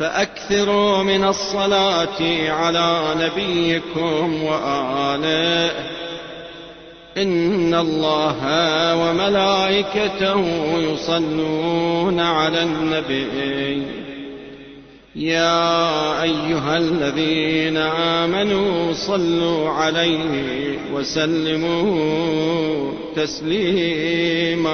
فأكثروا من الصلاة على نبيكم وآله. إن الله وملائكته يصلون على النبي. يا أيها الذين آمنوا صلوا عليه وسلموا تسليما.